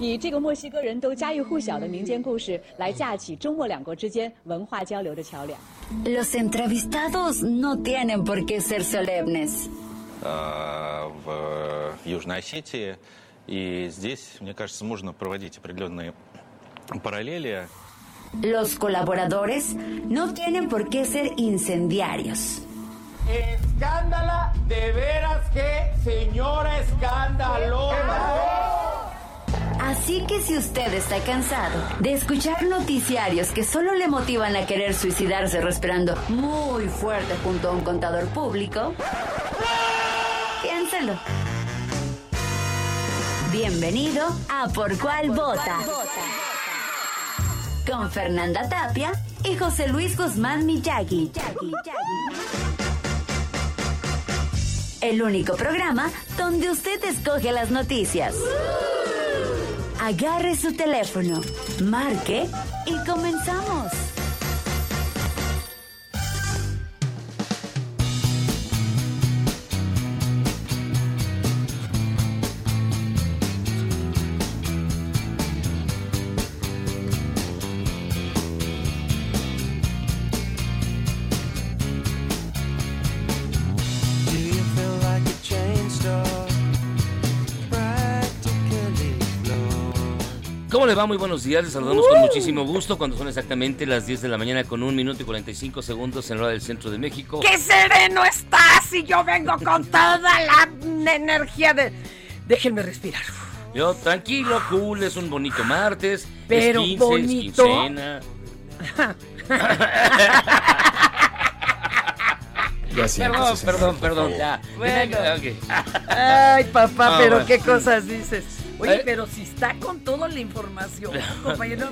以这个墨西哥人都家喻户晓的民间故事来架起中墨两国之间文化交流的桥梁。 Los entrevistados no tienen por qué ser solemnes. э, в Южной Осетии. И здесь, мне кажется, можно проводить определенные параллели. Los colaboradores no tienen por qué ser incendiarios. Escándala, de veras que señora escandalosa. Así que si usted está cansado de escuchar noticiarios que solo le motivan a querer suicidarse respirando muy fuerte junto a un contador público, piénselo. Bienvenido a Por Cuál Vota. Con Fernanda Tapia y José Luis Guzmán Miyagi. El único programa donde usted escoge las noticias. Agarre su teléfono, marque y comenzamos. Le va? Muy buenos días. Les saludamos con muchísimo gusto cuando son exactamente las 10 de la mañana con 1 minuto y 45 segundos en la hora del centro de México. ¡Qué sereno estás! Y yo vengo con toda la energía de... Déjenme respirar. Yo, tranquilo, cool, es un bonito martes. Pero es 15, bonito. es quincena. Perdón, perdón, perdón, ya. Bueno. Ay, papá, Ah, pero bueno. qué cosas dices. Oye, Eh. pero si está con toda la información, compañero,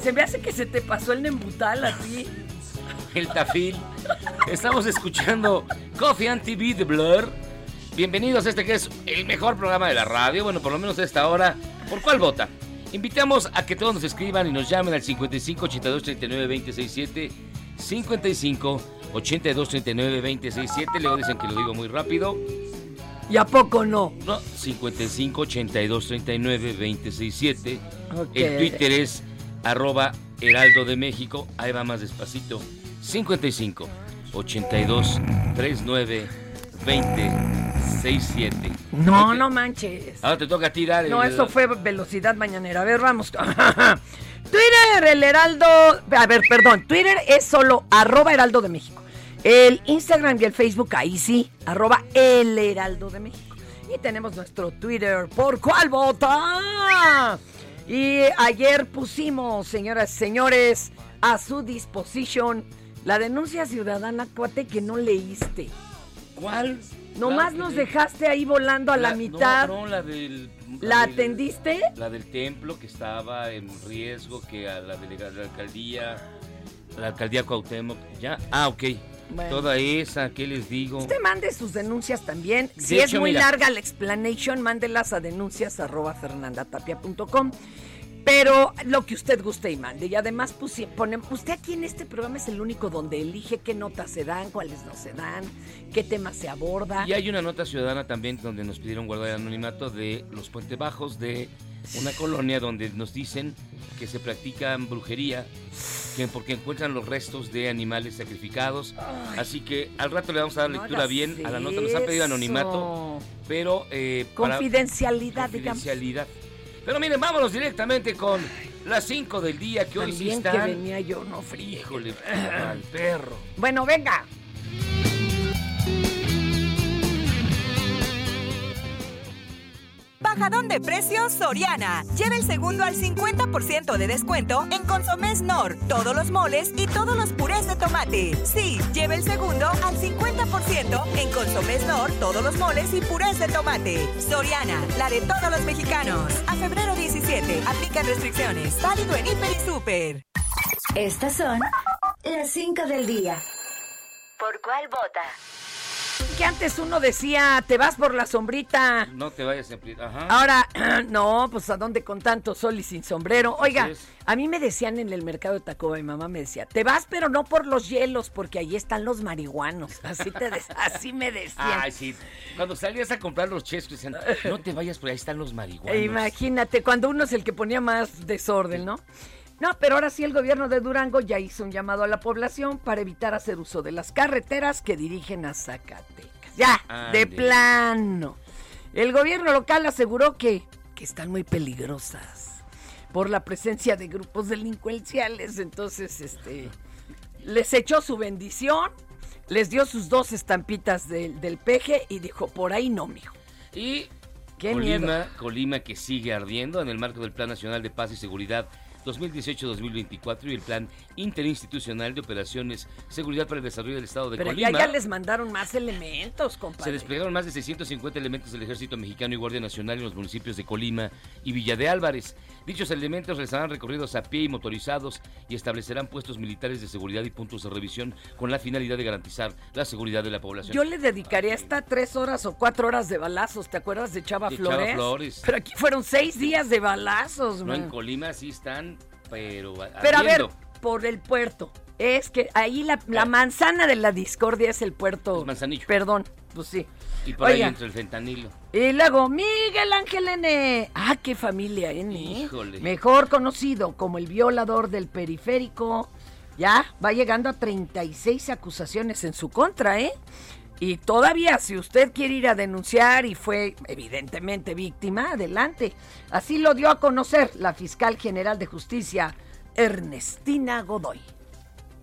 se me hace que se te pasó el nembutal a ti. el tafil. Estamos escuchando Coffee and TV de Blur. Bienvenidos a este que es el mejor programa de la radio, bueno, por lo menos a esta hora. ¿Por cuál vota? Invitamos a que todos nos escriban y nos llamen al 55 82 39 267 55 82 39 267. Luego dicen que lo digo muy rápido. ¿Y a poco no? No, 55 82 39 267. Ok. El Twitter es arroba Heraldo de México. Ahí va más despacito. 55 82 39 267. No, no manches. Ahora te toca tirar. No, el- eso fue velocidad mañanera. A ver, vamos. Twitter, el Heraldo. A ver, perdón. Twitter es solo arroba Heraldo de México. El Instagram y el Facebook, ahí sí, arroba el Heraldo de México. Y tenemos nuestro Twitter, ¿por cuál vota? Y ayer pusimos, señoras y señores, a su disposición la denuncia ciudadana, cuate, que no leíste. ¿Cuál? Nomás nos dejaste ahí volando a la, mitad. No, no, la del. ¿La del- atendiste? La del templo que estaba en riesgo, que a la delegada de la alcaldía, la alcaldía Cuauhtémoc, ya. Ah, ok. Bueno. Toda esa, ¿qué les digo? Usted mande sus denuncias también. De si es muy mira. larga la explanation, mándelas a denuncias arroba fernandatapia.com. Pero lo que usted guste y mande. Y además pusi- ponen, usted aquí en este programa es el único donde elige qué notas se dan, cuáles no se dan, qué temas se aborda. Y hay una nota ciudadana también donde nos pidieron guardar el anonimato de los puentes bajos de una colonia donde nos dicen que se practican brujería, que porque encuentran los restos de animales sacrificados. Así que al rato le vamos a dar No lectura bien a la nota. Nos han pedido anonimato, pero eh, para- Confidencialidad, digamos. Pero miren, vámonos directamente con las 5 del día que hoy sí También que están. venía yo, no frío. Híjole, al perro. Bueno, venga. Bajadón de precios Soriana. Lleva el segundo al 50% de descuento en Consomés Nor, todos los moles y todos los purés de tomate. Sí, lleva el segundo al 50% 50% en consomés Nor, todos los moles y purés de tomate. Soriana, la de todos los mexicanos. A febrero 17, aplican restricciones. Válido en Hiper y Super. Estas son las 5 del día. ¿Por cuál vota? Que antes uno decía, te vas por la sombrita. No te vayas a Ajá. Ahora, no, pues a dónde con tanto sol y sin sombrero. Oiga, a mí me decían en el mercado de Tacoba, mi mamá me decía, te vas pero no por los hielos, porque ahí están los marihuanos. Así, te de- así me decían. Ay, sí. Cuando salías a comprar los chescos, decían, no te vayas, por ahí están los marihuanos. Imagínate, cuando uno es el que ponía más desorden, ¿no? No, pero ahora sí el gobierno de Durango ya hizo un llamado a la población para evitar hacer uso de las carreteras que dirigen a Zacatecas. Ya, de plano. El gobierno local aseguró que, que están muy peligrosas por la presencia de grupos delincuenciales. Entonces, este, les echó su bendición, les dio sus dos estampitas del, del peje y dijo, por ahí no, mijo. Y Qué Colima, miedo. Colima que sigue ardiendo en el marco del Plan Nacional de Paz y Seguridad 2018-2024 y el Plan Interinstitucional de Operaciones Seguridad para el Desarrollo del Estado de Pero Colima. ya, ya les mandaron más elementos, Se compadre. desplegaron más de 650 elementos del Ejército Mexicano y Guardia Nacional en los municipios de Colima y Villa de Álvarez. Dichos elementos realizarán recorridos a pie y motorizados y establecerán puestos militares de seguridad y puntos de revisión con la finalidad de garantizar la seguridad de la población. Yo le dedicaría hasta tres horas o cuatro horas de balazos. ¿Te acuerdas de Chava De Chava Flores? Flores. Pero aquí fueron seis días de balazos, no, man. en Colima sí están, pero Pero a ver. Por el puerto. Es que ahí la, la manzana de la discordia es el puerto. Es Manzanillo. Perdón, pues sí. Y por ahí entre el fentanilo. Y luego Miguel Ángel N. Ah, qué familia N. ¿eh? Híjole. Mejor conocido como el violador del periférico. Ya va llegando a 36 acusaciones en su contra, ¿eh? Y todavía, si usted quiere ir a denunciar y fue evidentemente víctima, adelante. Así lo dio a conocer la fiscal general de justicia, Ernestina Godoy.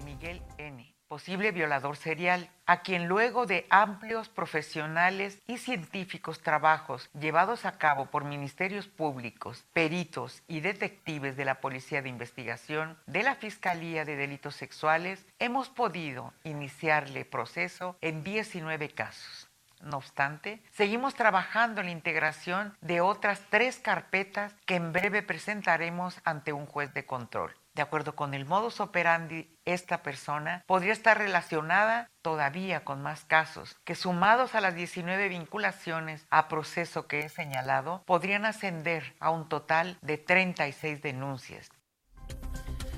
Miguel N., posible violador serial, a quien luego de amplios profesionales y científicos trabajos llevados a cabo por ministerios públicos, peritos y detectives de la Policía de Investigación de la Fiscalía de Delitos Sexuales, hemos podido iniciarle proceso en 19 casos. No obstante, seguimos trabajando en la integración de otras tres carpetas que en breve presentaremos ante un juez de control. De acuerdo con el modus operandi, esta persona podría estar relacionada todavía con más casos, que sumados a las 19 vinculaciones a proceso que he señalado, podrían ascender a un total de 36 denuncias.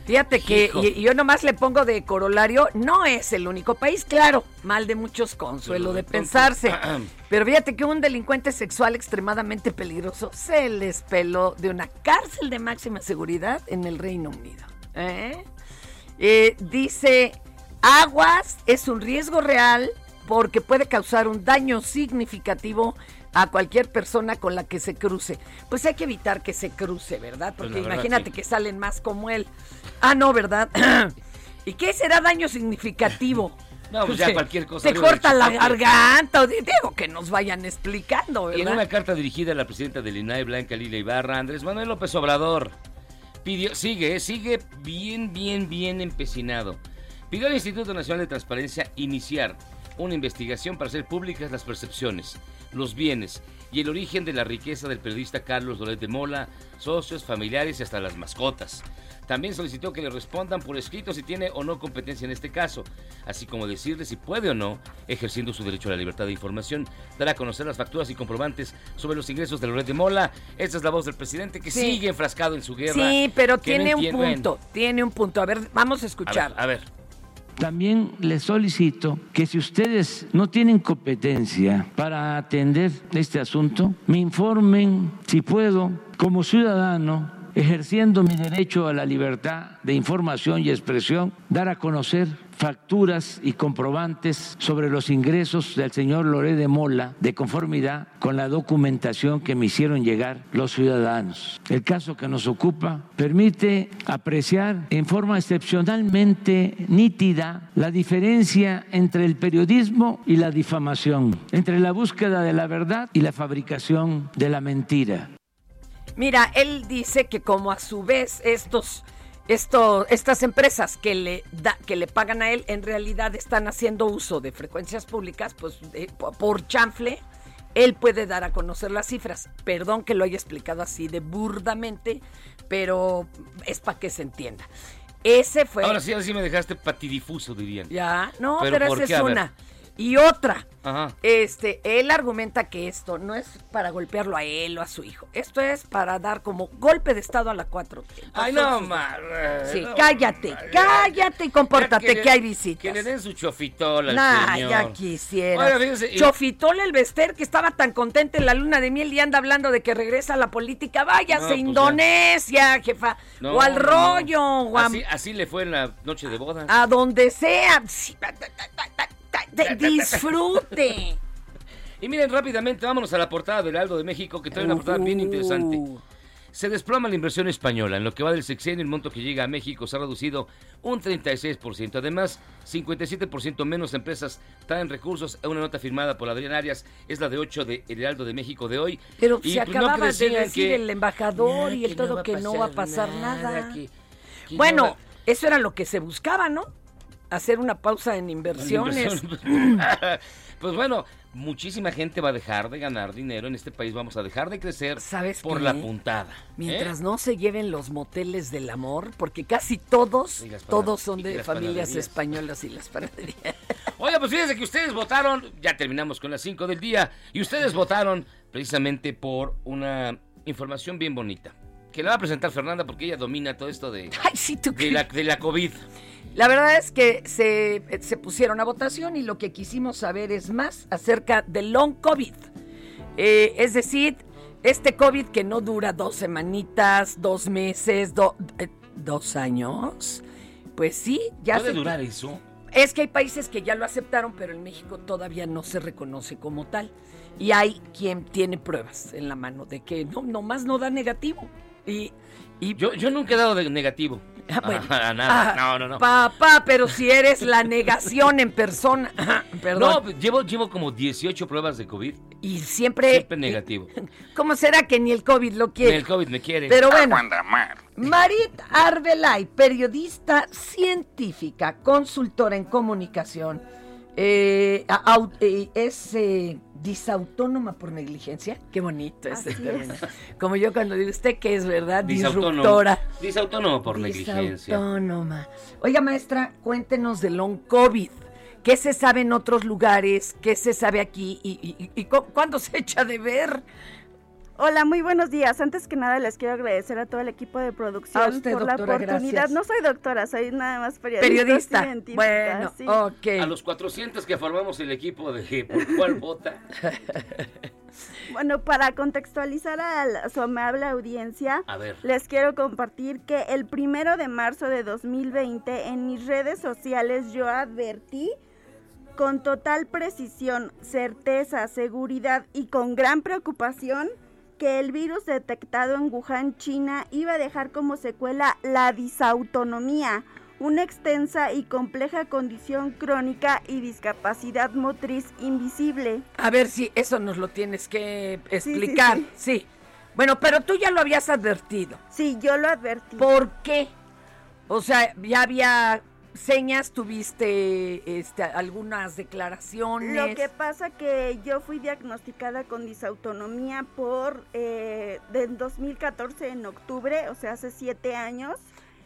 Fíjate que y yo nomás le pongo de corolario, no es el único país, claro, mal de muchos consuelo de pensarse. Pero fíjate que un delincuente sexual extremadamente peligroso se les peló de una cárcel de máxima seguridad en el Reino Unido. ¿eh? Eh, dice, aguas es un riesgo real porque puede causar un daño significativo a cualquier persona con la que se cruce. Pues hay que evitar que se cruce, ¿verdad? Pues Porque verdad, imagínate sí. que salen más como él. Ah, no, ¿verdad? ¿Y qué será daño significativo? No, pues ya cualquier cosa Se corta la garganta. Digo, que nos vayan explicando, Y en ¿verdad? una carta dirigida a la presidenta del INAE, Blanca Lila Ibarra, Andrés Manuel López Obrador, pidió, sigue, eh, sigue bien, bien, bien empecinado. Pidió al Instituto Nacional de Transparencia iniciar una investigación para hacer públicas las percepciones, los bienes y el origen de la riqueza del periodista Carlos Loret de Mola, socios, familiares y hasta las mascotas. También solicitó que le respondan por escrito si tiene o no competencia en este caso, así como decirle si puede o no, ejerciendo su derecho a la libertad de información, dar a conocer las facturas y comprobantes sobre los ingresos de Loret de Mola. Esta es la voz del presidente que Sí. sigue enfrascado en su guerra. Sí, pero no tiene un punto, tiene un punto. A ver, vamos a A escuchar. ver, a ver. También les solicito que si ustedes no tienen competencia para atender este asunto, me informen si puedo, como ciudadano, ejerciendo mi derecho a la libertad de información y expresión, dar a conocer facturas y comprobantes sobre los ingresos del señor Loré de Mola de conformidad con la documentación que me hicieron llegar los ciudadanos. El caso que nos ocupa permite apreciar en forma excepcionalmente nítida la diferencia entre el periodismo y la difamación, entre la búsqueda de la verdad y la fabricación de la mentira. Mira, él dice que como a su vez estos esto, estas empresas que le, da, que le pagan a él en realidad están haciendo uso de frecuencias públicas, pues eh, po- por chanfle, él puede dar a conocer las cifras. Perdón que lo haya explicado así de burdamente, pero es para que se entienda. Ese fue... Ahora sí, ahora sí me dejaste patidifuso, dirían. Ya, no, ¿Pero pero, esa es una. Y otra, Ajá. este, él argumenta que esto no es para golpearlo a él o a su hijo. Esto es para dar como golpe de estado a la 4T. Ay, no, Entonces, ma. Sí, no, cállate, cállate y compórtate, le- que, hay visitas. Que le den su chofitola al Nah, señor. ya quisiera. Y- Chofitol el Bester, que estaba tan contenta en la luna de miel y anda hablando de que regresa a la política. Váyase No, a pues ya. Indonesia, jefa. No, o al rollo, o a, Así, así le fue en la noche de boda. a donde sea. Disfrute. Y miren rápidamente, vámonos a la portada del Aldo de México, que trae una portada bien interesante. Se desploma la inversión española. En lo que va del sexenio, el monto que llega a México se ha reducido un 36%. Además, 57% menos empresas traen recursos. Una nota firmada por Adrián Arias es la de 8 de El Heraldo de México de hoy. Pero Y, se pues, no, acababa de decir que- el embajador y el todo que no va a pasar nada. que- que bueno, no va- eso era lo que se buscaba, ¿no? Hacer una pausa en inversiones. Pues bueno, muchísima gente va a dejar de ganar dinero en este país. Vamos a dejar de crecer ¿Sabes por qué? la puntada. ¿eh? Mientras no se lleven los moteles del amor, porque casi todos, todos son de familias panaderías. españolas y las panaderías. Oiga, pues fíjense que ustedes votaron, ya terminamos con las 5 del día, y ustedes votaron precisamente por una información bien bonita. Que la va a presentar Fernanda porque ella domina todo esto de, Ay, sí, tú de, la, de la COVID. La verdad es que se, se pusieron a votación y lo que quisimos saber es más acerca del long COVID. Eh, es decir, este COVID que no dura dos semanitas, dos meses, do- eh, dos años. Pues sí, ya ¿Puede se- durar eso? Es que hay países que ya lo aceptaron, pero en México todavía no se reconoce como tal. Y hay quien tiene pruebas en la mano de que no, nomás no da negativo. Y, y Yo, yo nunca he dado de negativo. Ah, bueno. Nada. Ah, no, no, no. Papá, pero si eres la negación en persona. Perdón. No, pues, llevo, llevo como 18 pruebas de COVID. y siempre. Siempre negativo. ¿Cómo será que ni el COVID lo Ni quiere? el COVID me quiere. Pero bueno. Marit Arbelay, periodista científica, consultora en comunicación, eh, au- eh, es eh, disautónoma por negligencia. Qué bonito ese Así término. es. Como yo cuando digo usted que es verdad, Disautónomo. disruptora. Disautónomo por negligencia. Disautónoma. Oiga, maestra, cuéntenos del long COVID. ¿Qué se sabe en otros lugares? ¿Qué se sabe aquí? ¿Y, y- y- y cu- cuándo se echa de ver? Hola, muy buenos días. Antes que nada les quiero agradecer a todo el equipo de producción usted, por la oportunidad. gracias. No soy doctora, soy nada más periodista. Periodista. científica, Bueno, sí. ok. A los 400 que formamos el equipo de ¿Por cuál vota? Bueno, para contextualizar a su amable audiencia, A ver. les quiero compartir que el primero de marzo de 2020 en mis redes sociales yo advertí con total precisión, certeza, seguridad y con gran preocupación que el virus detectado en Wuhan, China, iba a dejar como secuela la disautonomía, una extensa y compleja condición crónica y discapacidad motriz invisible. A ver si eso nos lo tienes que sí, explicar. sí. Sí. Bueno, pero tú ya lo habías advertido. Sí, yo lo advertí. ¿Por qué? O sea, ya había señas, tuviste este, algunas declaraciones. Lo que pasa que yo fui diagnosticada con disautonomía por eh, del 2014 en octubre, o sea, hace siete años.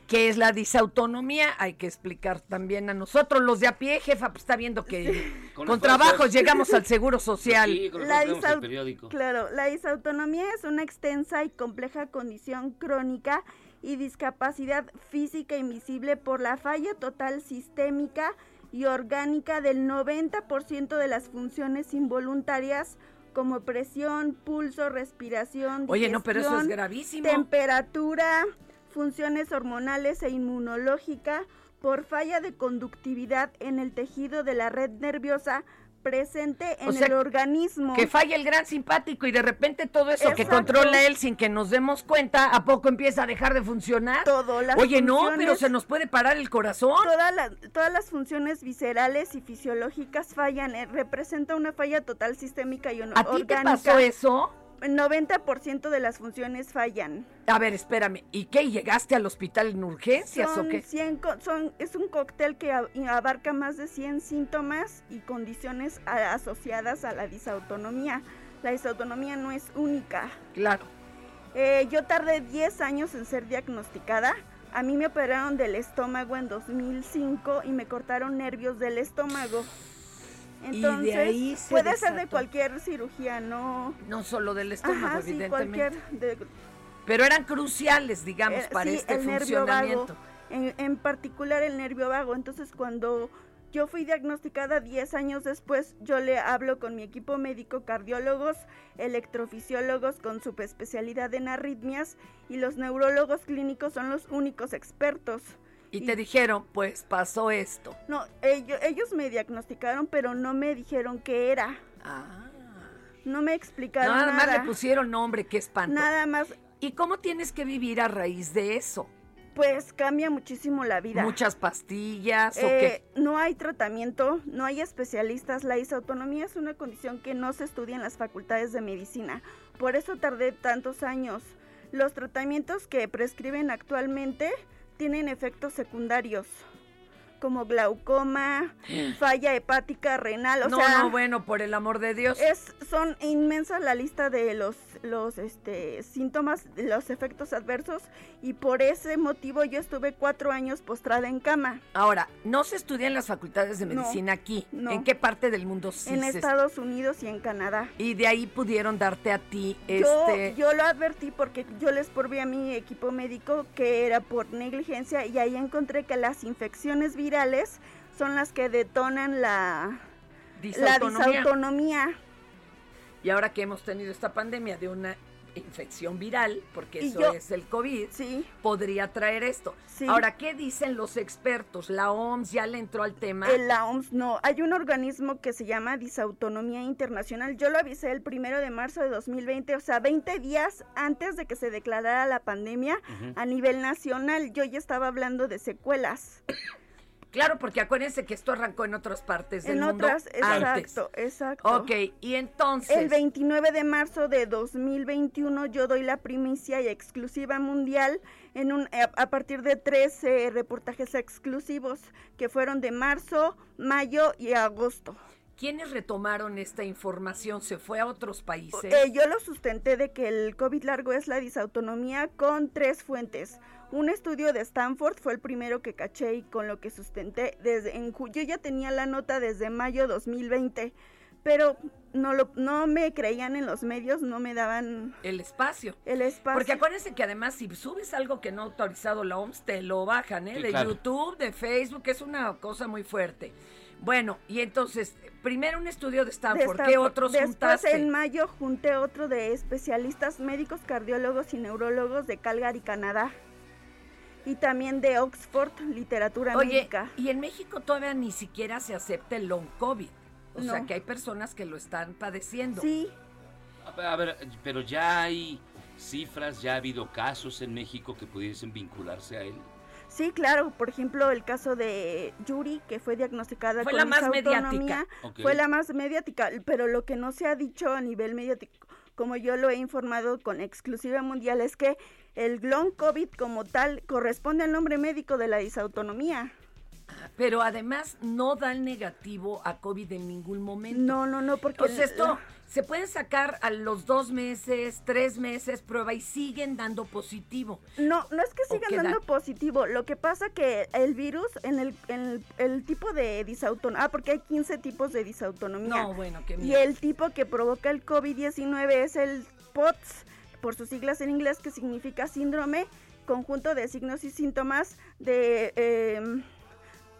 ¿Qué es la disautonomía? Hay que explicar también a nosotros, los de a pie, jefa, pues está viendo que Con con, trabajos llegamos al seguro social. Sí, con La el periódico. Claro, la disautonomía es una extensa y compleja condición crónica y discapacidad física invisible por la falla total sistémica y orgánica del 90% de las funciones involuntarias como presión, pulso, respiración, Oye, no, pero eso es digestión, gravísimo. temperatura, funciones hormonales e inmunológica por falla de conductividad en el tejido de la red nerviosa presente en O sea, el organismo. Que falla el gran simpático y de repente todo eso que controla él sin que nos demos cuenta, ¿a poco empieza a dejar de funcionar? Todo, las Oye, no, pero se nos puede parar el corazón. Toda la- todas las funciones viscerales y fisiológicas fallan, eh, representa una falla total sistémica y ¿A ti te pasó eso? El 90% de las funciones fallan. A ver, espérame. ¿Y qué? ¿Llegaste al hospital en urgencias Son o qué? 100 co- son, es un cóctel que abarca más de 100 síntomas y condiciones a- asociadas a la disautonomía. La disautonomía no es única. Claro. Eh, yo tardé 10 años en ser diagnosticada. A mí me operaron del estómago en 2005 y me cortaron nervios del estómago. Y de Entonces, ahí se puede ser de cualquier cirugía, no. No solo del estómago, Ajá, sí, evidentemente. cualquier de- Pero eran cruciales, digamos, Eh, para sí, este el nervio vago, funcionamiento. en, en particular el nervio vago. Entonces, cuando yo fui diagnosticada 10 años después, yo le hablo con mi equipo médico, cardiólogos, electrofisiólogos con subespecialidad en arritmias y los neurólogos clínicos son los únicos expertos. Y te dijeron, pues pasó esto. No, ellos, ellos me diagnosticaron, pero no me dijeron qué era. No me explicaron Nada nada. más le pusieron nombre, qué espanto. Nada más. ¿Y cómo tienes que vivir a raíz de eso? Pues cambia muchísimo la vida. ¿Muchas pastillas o Eh, qué? No hay tratamiento, no hay especialistas. La disautonomía es una condición que no se estudia en las facultades de medicina. Por eso tardé tantos años. Los tratamientos que prescriben actualmente tienen efectos secundarios, como glaucoma, falla hepática, renal. O no, sea, no, bueno, por el amor de Dios. es, son inmensa la lista de los, los este, síntomas, los efectos adversos y por ese motivo yo estuve cuatro años postrada en cama. Ahora, no se estudia en las facultades de No, medicina aquí. no. ¿En qué parte del mundo sí en se Estados Unidos y en Canadá. Y de ahí pudieron darte a ti Yo, este... yo lo advertí porque yo les probé a mi equipo médico que era por negligencia y ahí encontré que las infecciones virales son las que detonan la, la Disautonomía. Y ahora que hemos tenido esta pandemia de una infección viral, porque Y eso yo- es el COVID, sí. podría traer esto. Sí. Ahora, ¿qué dicen los expertos? La OMS ya le entró al tema. Eh, La OMS no, hay un organismo que se llama Disautonomía Internacional. Yo lo avisé el primero de marzo de 2020, o sea, 20 días antes de que se declarara la pandemia a nivel nacional. Yo ya estaba hablando de secuelas. Claro, porque acuérdense que esto arrancó en otras partes del En mundo otras, antes. exacto, exacto. Ok, y entonces... El 29 de marzo de 2021 yo doy la primicia y exclusiva mundial en un, a, a partir de 13 reportajes exclusivos que fueron de marzo, mayo y agosto. ¿Quiénes retomaron esta información? ¿Se fue a otros países? Eh, yo lo sustenté de que el COVID largo es la disautonomía con tres fuentes. Un estudio de Stanford fue el primero que caché y con lo que sustenté desde en ju- yo ya tenía la nota desde mayo 2020, pero no lo no me creían en los medios, no me daban el espacio. El espacio. Porque acuérdense que además si subes algo que no ha autorizado la OMS, te lo bajan, ¿eh? Sí, de claro. YouTube, de Facebook, es una cosa muy fuerte. Bueno, y entonces, primero un estudio de de Stanford, ¿qué Stanford. otros Después juntaste? en mayo junté otro de especialistas médicos, cardiólogos y neurólogos de Calgary, Canadá. Y también de Oxford, literatura Oye, médica. y en México todavía ni siquiera se acepta el long COVID. O sea que hay personas que lo están padeciendo. Sí. A ver, a ver, pero ya hay cifras, ya ha habido casos en México que pudiesen vincularse a él. Sí, claro. Por ejemplo, el caso de Yuri, que fue diagnosticada Fue con la más mediática. Fue la más mediática, pero lo que no se ha dicho a nivel mediático, como yo lo he informado con exclusiva mundial, es que el long COVID como tal corresponde al nombre médico de la disautonomía. Pero además no dan negativo a COVID en ningún momento. No, no, no, porque... Esto se pueden sacar a los dos meses, tres meses prueba y siguen dando positivo. No, no es que ¿O sigan dando da? positivo. Lo que pasa que el virus en el, en el, el tipo de disautonomía, ah, porque hay 15 tipos de disautonomía. No, bueno, qué Y el tipo que provoca el COVID-19 es el POTS, por sus siglas en inglés, que significa síndrome, conjunto de signos y síntomas de eh,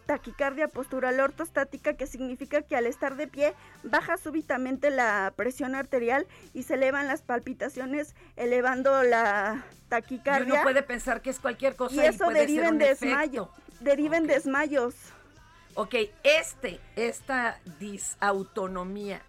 taquicardia postural ortostática, que significa que al estar de pie baja súbitamente la presión arterial y se elevan las palpitaciones, elevando la Y taquicardia. uno puede pensar que es cualquier cosa y y, eso ser deriva en desmayo. Deriva en desmayos. Ok, este, esta disautonomía,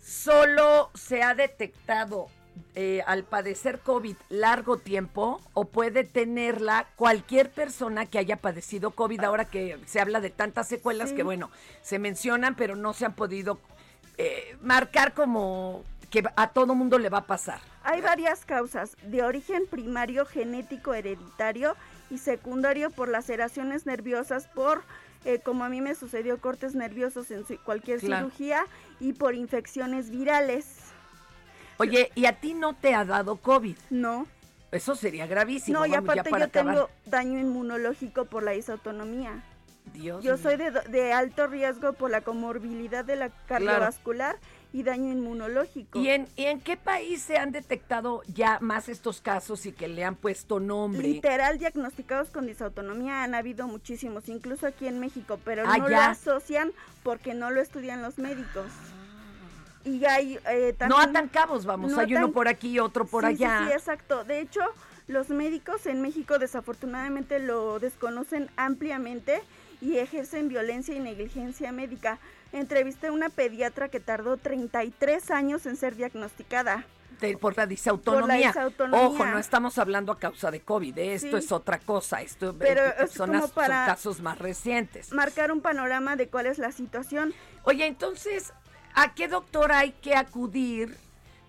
¿solo se ha detectado eh, al padecer COVID largo tiempo o puede tenerla cualquier persona que haya padecido COVID ahora que se habla de tantas secuelas Sí. que bueno, se mencionan pero no se han podido eh, marcar como que a todo mundo le va a pasar? Hay varias causas, de origen primario genético hereditario y secundario por laceraciones nerviosas, por, eh, como a mí me sucedió, cortes nerviosos en cualquier Claro. cirugía y por infecciones virales. Oye, ¿y a ti no te ha dado COVID? No. Eso sería gravísimo. No, y vamos, aparte yo tengo daño inmunológico por la disautonomía. Dios Yo mío. soy de, de alto riesgo por la comorbilidad de la cardiovascular y daño inmunológico. ¿Y en, ¿Y en qué país se han detectado ya más estos casos y que le han puesto nombre? Literal diagnosticados con disautonomía han habido muchísimos, incluso aquí en México, pero Ah, no lo ya. asocian porque no lo estudian los médicos. Y hay eh, No también- atan cabos, vamos, no hay uno por aquí y otro por Sí, allá. Sí, exacto. De hecho, los médicos en México desafortunadamente lo desconocen ampliamente y ejercen violencia y negligencia médica. Entrevisté a una pediatra que tardó 33 años en ser diagnosticada. De- por la disautonomía. disautonomía. Ojo, no estamos hablando a causa de COVID, ¿eh? esto Sí. es otra cosa, esto Pero eh, es son, como casos más recientes. Marcar un panorama de cuál es la situación. Oye, entonces, ¿a qué doctor hay que acudir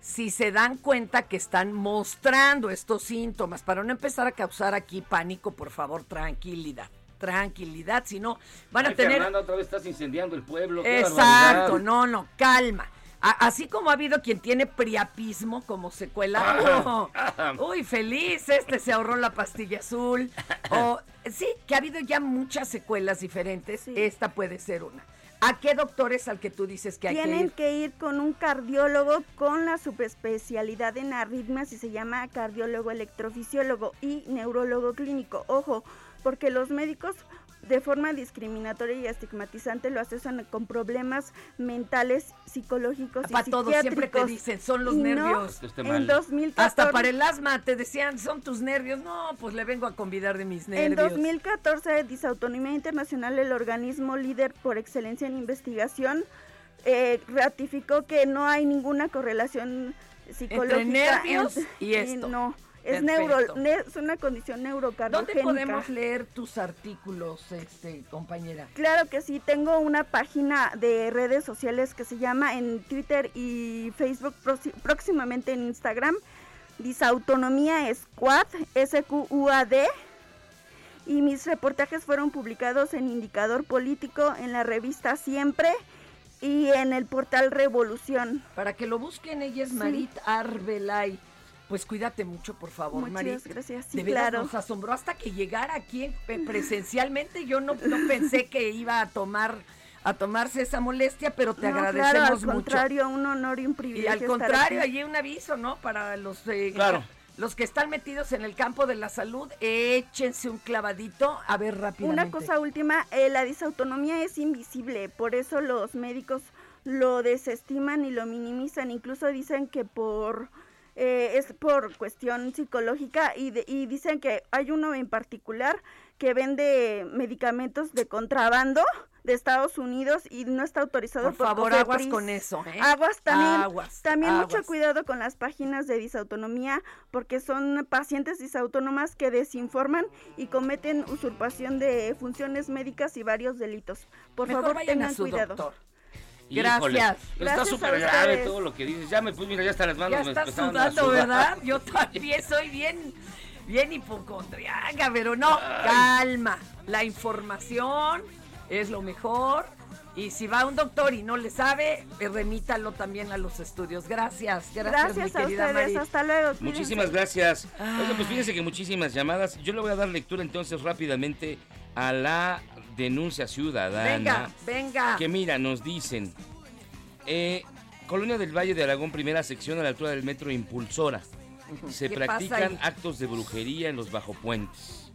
si se dan cuenta que están mostrando estos síntomas? Para no empezar a causar aquí pánico, por favor, tranquilidad. Tranquilidad, si no van a Ay, tener Fernanda, otra vez estás incendiando el pueblo. Exacto, no, no, calma. A- así como ha habido quien tiene priapismo como secuela, Ah. oh, uy, feliz, este se ahorró la pastilla azul. O sí, que ha habido ya muchas secuelas diferentes, esta puede ser una. ¿A qué doctor es al que tú dices que hay que Tienen ir? que ir con un cardiólogo con la subespecialidad en arritmias y se llama cardiólogo electrofisiólogo y neurólogo clínico. Ojo, porque los médicos de forma discriminatoria y estigmatizante lo asocian con problemas mentales, psicológicos y Para todos siempre te psiquiátricos. dicen, son los Y nervios. Esto está en mal. 2014 Hasta para el asma te decían, son tus nervios. No, pues le vengo a convidar de mis En nervios. 2014, Disautonomía Internacional, el organismo líder por excelencia en investigación, eh, ratificó que no hay ninguna correlación psicológica nervios entre- y esto. no, es, neuro, ne- es una condición ¿Dónde neurocardiogénica. podemos leer tus artículos, este, compañera? Claro que sí, tengo una página de redes sociales que se llama en Twitter y Facebook, próximamente en Instagram, Disautonomía Squad, S-Q-U-A-D. Y mis reportajes fueron publicados en Indicador Político, en la revista Siempre y en el portal Revolución. Para que lo busquen, ella es Sí. Marit Arbelay. Pues cuídate mucho, por favor, Muchas gracias, sí, de veras claro. nos asombró hasta que llegara aquí eh, presencialmente. Yo no, no pensé que iba a tomar a tomarse esa molestia, pero te No, agradecemos claro, al mucho. contrario, un honor y un Y privilegio. al estar contrario, allí un aviso, ¿no? Para los eh, Claro. los que están metidos en el campo de la salud, échense un clavadito a ver rápidamente. Una cosa última, eh, la disautonomía es invisible, por eso los médicos lo desestiman y lo minimizan, incluso dicen que por eh, es por cuestión psicológica y, de- y dicen que hay uno en particular que vende medicamentos de contrabando de Estados Unidos y no está autorizado Por por favor, aguas con eso, ¿eh? Aguas también. Aguas, también mucho cuidado con las páginas de disautonomía porque son pacientes disautónomas que desinforman y cometen usurpación de funciones médicas y varios delitos. Por Mejor favor, vayan a tengan su cuidado. doctor. Híjole, Gracias. Está Gracias a súper grave ustedes. todo lo que dices. Ya me pues mira, ya hasta las manos Ya me estás empezaron a sudando, sudar. ¿verdad? Yo también soy bien, bien hipocondriaca, pero no, calma. La información es lo mejor. Y si va un doctor y no le sabe, remítalo también a los estudios. Gracias, gracias, Gracias mi a querida ustedes. Mari. Hasta luego. cuídense. Muchísimas gracias. Oiga, pues fíjense que muchísimas llamadas. Yo le voy a dar lectura entonces rápidamente a la denuncia ciudadana. Venga, venga. Que mira, nos dicen. eh, Colonia del Valle de Aragón, primera sección a la altura del metro Impulsora. Se ¿Qué pasa practican actos de brujería en los bajopuentes.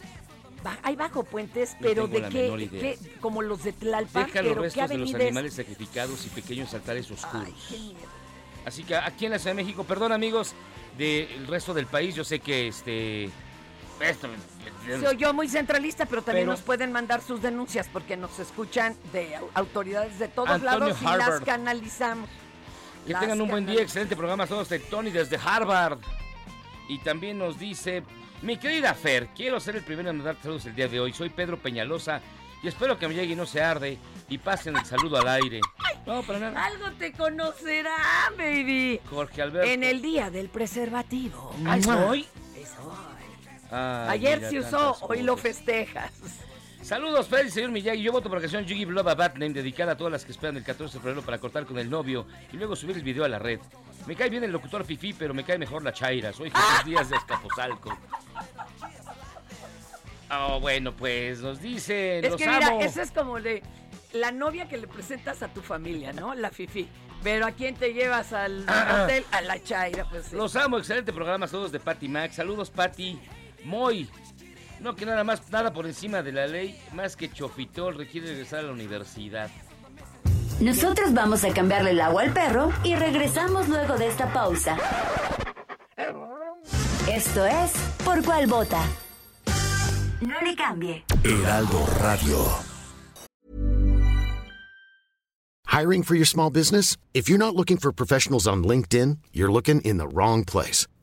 Ba- hay bajo puentes, pero de qué, como los de Tlalpan, Deja los pero restos de los animales sacrificados y pequeños altares oscuros. Ay. Así que aquí en la Ciudad de México, perdón amigos del resto del país, yo sé que este... Esto, Se oyó muy centralista, pero también Pero- nos pueden mandar sus denuncias porque nos escuchan de au- autoridades de todos Antonio lados y las canalizamos. Que Las tengan un buen día, excelente programa a todos de Tony desde Harvard. Y también nos dice, mi querida Fer, quiero ser el primero en mandar saludos el día de hoy. Soy Pedro Peñalosa Y espero que me llegue y no se arde y pasen el saludo al aire. No, para nada. Algo te conocerá, baby. Jorge Alberto. En el día del preservativo. Ah, ¿es hoy? Es hoy. Ay, Ayer se usó, hoy lo festejas. Saludos, Freddy, señor Miyagi. Yo voto por la canción You Give Love a Bad Name, dedicada a todas las que esperan el 14 de febrero para cortar con el novio y luego subir el video a la red. Me cae bien el locutor Fifi, pero me cae mejor la Chaira. Soy Jesús Díaz de Escapozalco. Oh, bueno, pues nos dicen, Es los que mira, amo. eso es como de la novia que le presentas a tu familia, ¿no? La fifi. Pero ¿a quién te llevas al Ah. hotel? A la chaira, pues sí. Los amo, excelente programa, saludos de Patty Max. Saludos, Patty. Moy. No que nada más, nada por encima de la ley, más que Chofitol requiere regresar a la universidad. Nosotros vamos a cambiarle el agua al perro y regresamos luego de esta pausa. Esto es Por cuál vota. No le cambie. Heraldo Radio. Hiring for your small business? If you're not looking for professionals on LinkedIn, you're looking in the wrong place.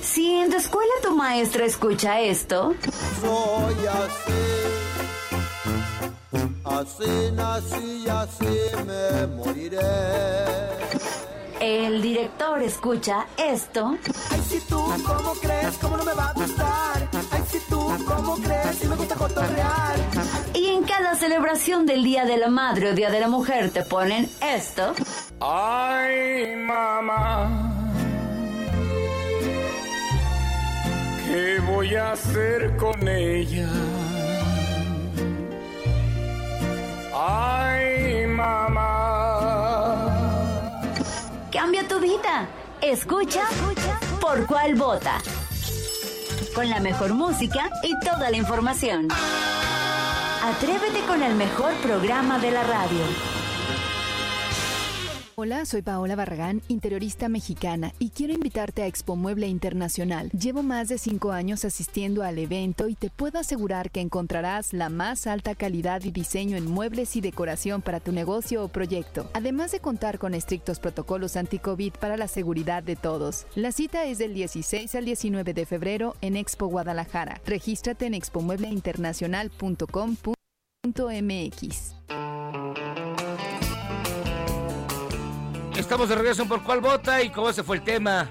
Si en tu escuela tu maestra escucha esto, Soy así, así nací y así me moriré. el director escucha esto, Ay, si tú, ¿cómo crees? ¿Cómo no me va a gustar? Ay, si tú, ¿cómo crees? Si me gusta cotorrear. y en cada celebración del Día de la Madre o Día de la Mujer te ponen esto, Ay, mamá. ¿Qué voy a hacer con ella? Ay, mamá. cambia tu vida. Escucha por cuál vota. Con la mejor música y toda la información. Atrévete con el mejor programa de la radio. Hola, soy Paola Barragán, interiorista mexicana, y quiero invitarte a Expo Mueble Internacional. Llevo más de cinco años asistiendo al evento y te puedo asegurar que encontrarás la más alta calidad y diseño en muebles y decoración para tu negocio o proyecto, además de contar con estrictos protocolos anti-COVID para la seguridad de todos. La cita es del 16 al 19 de febrero en Expo Guadalajara. Regístrate en expomuebleinternacional.com.mx. Estamos de regreso en por cuál vota y cómo se fue el tema.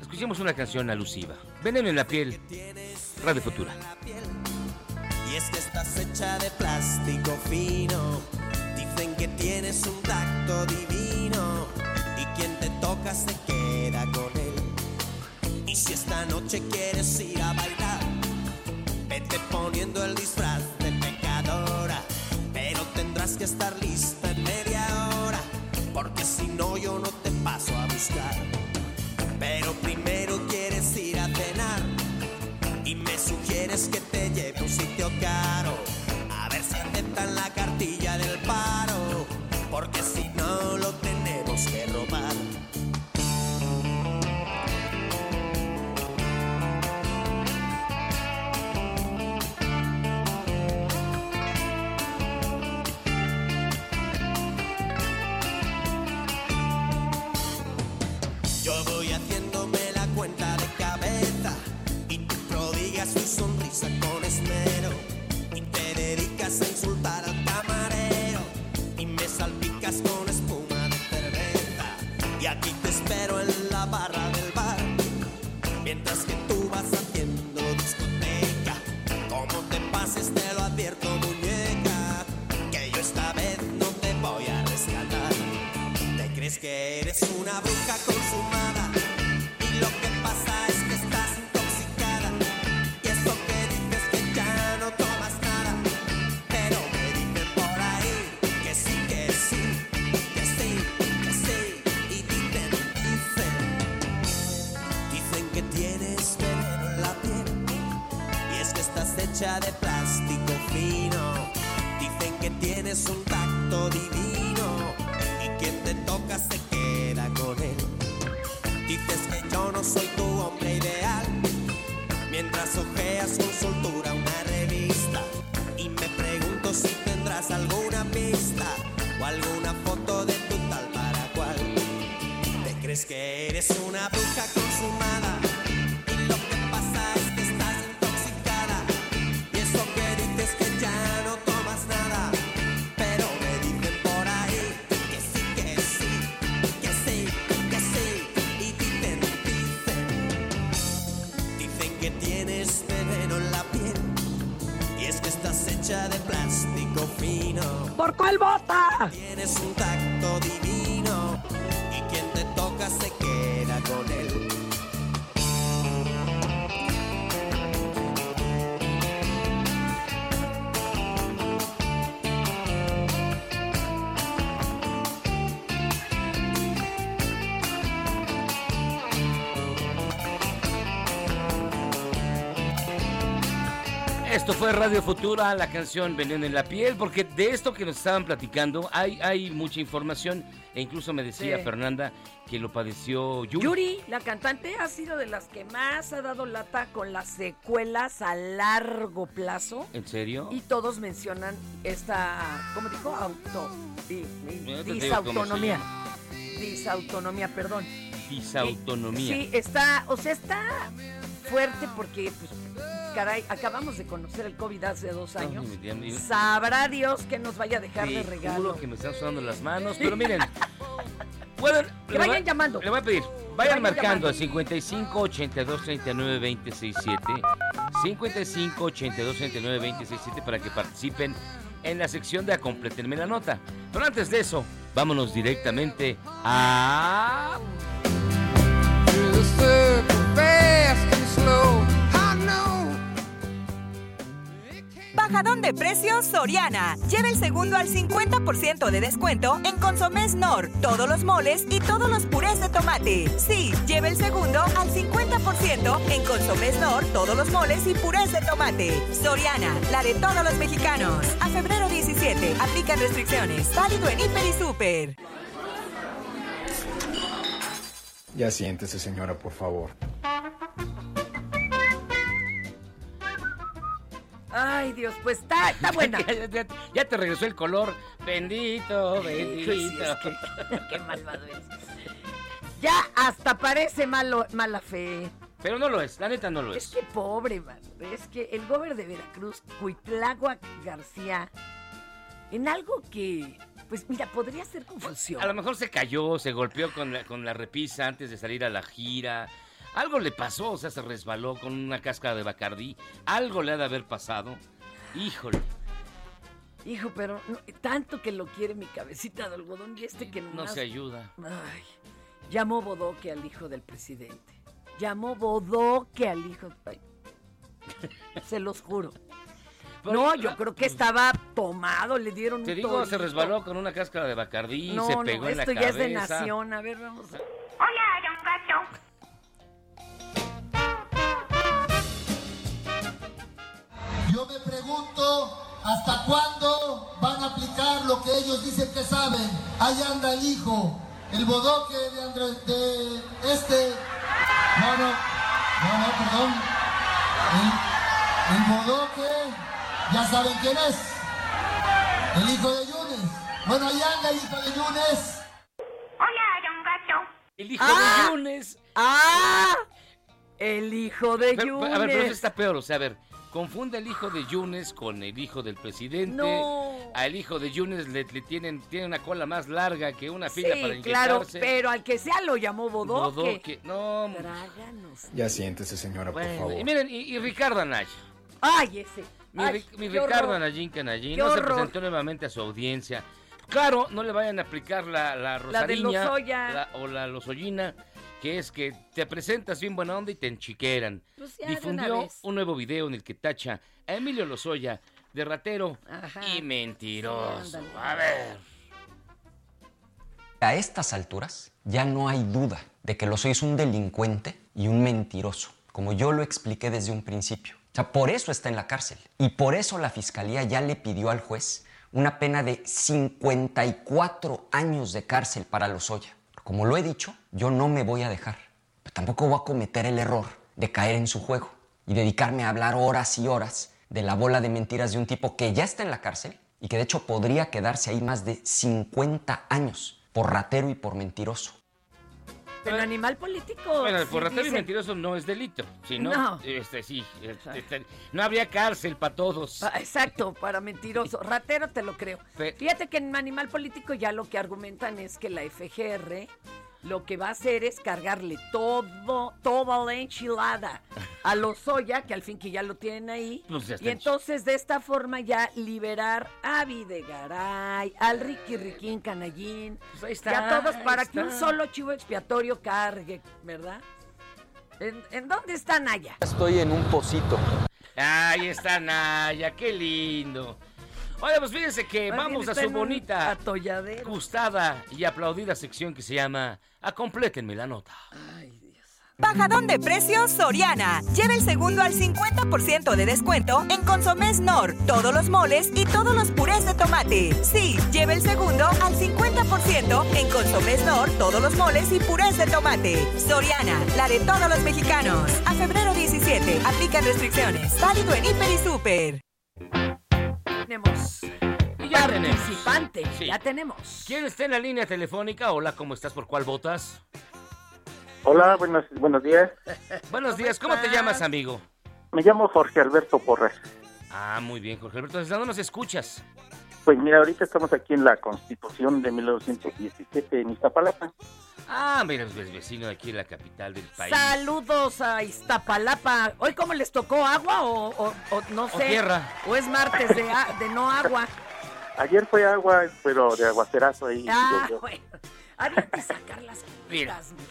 Escuchemos una canción alusiva. Veneno en la piel. Radio Futura. Y es que estás hecha de plástico fino. Dicen que tienes un tacto divino. Y quien te toca se queda con él. Y si esta noche quieres ir a bailar, vete poniendo el disfraz de pecadora. Pero tendrás que estar lista en media hora. Porque si no, yo no te paso a buscar. Pero primero quieres ir a cenar. Y me sugieres que te lleve a un sitio caro. A ver si aceptan la cartilla del paro. Porque si a insultar al camarero y me salpicas con espuma de cerveza. Y aquí te espero en la barra del bar mientras que tú vas haciendo discoteca. Como te pases te lo advierto muñeca que yo esta vez no te voy a rescatar. Te crees que eres una bruja consumada Esto fue Radio Futura, la canción Veneno en la piel, porque de esto que nos estaban platicando hay, hay mucha información e incluso me decía Sí. Fernanda que lo padeció Yuri. Yuri, la cantante, ha sido de las que más ha dado lata con las secuelas a largo plazo. ¿En serio? Y todos mencionan esta, ¿cómo dijo? Auto. di- di- disautonomía. Disautonomía, perdón. Disautonomía. Sí, está, o sea, está fuerte porque, pues, caray, acabamos de conocer el COVID hace dos años. Sabrá Dios que nos vaya a dejar de juro regalo. que me están sudando las manos, pero miren, pueden, Que vayan llamando. Le voy a pedir, vayan vayan marcando llamando. al 55 82 39 267, 55 82 39 267 para que participen en la sección de Acompletenme la nota. Pero antes de eso, vámonos directamente a Bajadón de precios Soriana. Lleva el segundo al 50% de descuento en Consomés Nor, todos los moles y todos los purés de tomate. Sí, lleva el segundo al 50% en Consomés Nor, todos los moles y purés de tomate. Soriana, la de todos los mexicanos. A febrero 17, aplican restricciones. Válido en Hiper y Super. Ya siéntese, señora, por favor. Ay, Dios, pues está, está buena. ya, ya- ya te regresó el color. Bendito, bendito. Sí, es que- qué malvado eres. Ya hasta parece malo, mala fe. Pero no lo es, la neta no lo Es es. que pobre, man. Es que el gobernador de Veracruz, Cuitláhuac García, en algo que, pues mira, podría ser confusión. A lo mejor se cayó, se golpeó con la, con la repisa antes de salir a la gira. Algo le pasó, o sea, se resbaló con una cáscara de Bacardí. Algo le ha de haber pasado. Híjole, Hijo, pero no, tanto que lo quiere mi cabecita de algodón y este que no nomás- se ayuda. Ay, llamó Bodoque al hijo del presidente. Llamó Bodoque al hijo. ay. Se los juro. No, yo creo que estaba tomado, le dieron Te un digo, se resbaló con una cáscara de Bacardí, No, se no, pegó en la esto cabeza. ya es de nación. A ver, vamos. a- Hola, don Gato. Yo me pregunto hasta cuándo van a aplicar lo que ellos dicen que saben. Ahí anda el hijo, el bodoque de Andrés, de este. No, no, no, no, perdón. El, el bodoque, ya saben quién es. El hijo de Yunes. Bueno, ahí anda el hijo de Yunes. Hola, don Gato. El hijo Ah. de Yunes. ¡Ah! El hijo de Pero, Yunes. a ver, pero eso está peor, o sea, a ver, confunde el hijo de Yunes con el hijo del presidente. No. Al hijo de Yunes le, le tienen, tiene una cola más larga que una fila para Sí, claro, inyectarse. pero al que sea lo llamó Bodoque. Bodoque, No, Tráganos. Ya siéntese, señora, por favor. y miren, y, y Ricardo Anaya. Ay, ese. Mi, Ay, mi Ricardo. Anayín Canallín no se horror. presentó nuevamente a su audiencia. Claro, no le vayan a aplicar la, la La de rosariña Lozoya. la- o la lozoyina, que es que te presentas bien buena onda y te enchiqueran. Pues Difundió un nuevo video en el que tacha a Emilio Lozoya de ratero Ajá. y mentiroso. Sí, a ver. A estas alturas ya no hay duda de que Lozoya es un delincuente y un mentiroso, como yo lo expliqué desde un principio. O sea, por eso está en la cárcel. Y por eso la fiscalía ya le pidió al juez una pena de 54 años de cárcel para Lozoya. Como lo he dicho, yo no me voy a dejar. Pero tampoco voy a cometer el error de caer en su juego y dedicarme a hablar horas y horas de la bola de mentiras de un tipo que ya está en la cárcel y que de hecho podría quedarse ahí más de 50 años por ratero y por mentiroso. El animal político. Bueno, el sí por ratero y mentiroso no es delito. Si no, No. este sí. este, no habría cárcel para todos. Exacto, para mentiroso. Ratero te lo creo. Fíjate que en Animal Político ya lo que argumentan es que la FGR lo que va a hacer es cargarle todo, toda la enchilada a los Soya, que al fin que ya lo tienen ahí. Pues y entonces de esta forma ya liberar a Videgaray, al Ricky Riquín Canallín, Pues ahí está, y a todos ahí para que está. un solo chivo expiatorio cargue, ¿verdad? ¿En, en dónde está Naya? Estoy en un pocito. Ahí está Naya, qué lindo. Oye, pues fíjense que vamos a su bonita, gustada y aplaudida sección que se llama Acomplétenme la nota. Bajadón de precios Soriana. Lleva el segundo al 50% de descuento en Consomés Nor, todos los moles y todos los purés de tomate. Sí, lleva el segundo al 50% en Consomés Nor, todos los moles y purés de tomate. Soriana, la de todos los mexicanos. A febrero 17, aplican restricciones. Válido en Hiper y Super. Tenemos Y ya tenemos. participante, Sí. ya tenemos. ¿Quién está en la línea telefónica? Hola, ¿cómo estás? ¿Por cuál votas? Hola, buenos, buenos días. Buenos días, ¿cómo te llamas, amigo? Me llamo Jorge Alberto Porras. Ah, muy bien, Jorge Alberto. ¿Desde dónde nos escuchas? Pues mira, ahorita estamos aquí en la Constitución de 1917 en Iztapalapa. Ah, mira, es vecino de aquí en la capital del país. Saludos a Iztapalapa. ¿Hoy cómo les tocó agua o, o- o no sé? tierra. ¿O es martes de, a- de no agua? Ayer fue agua, pero de aguacerazo ahí. Ah, bueno. Había que sacar las.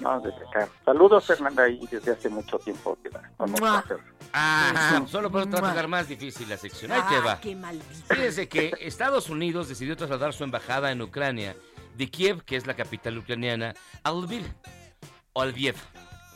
Vamos a sacar. Saludos, Fernanda, ahí desde hace mucho tiempo. que la. Ah, solo por te tocar más difícil la sección. Ahí te Ah, va. qué maldito. Fíjense que Estados Unidos decidió trasladar su embajada en Ucrania de Kiev, que es la capital ucraniana, a Lviv o Lviv.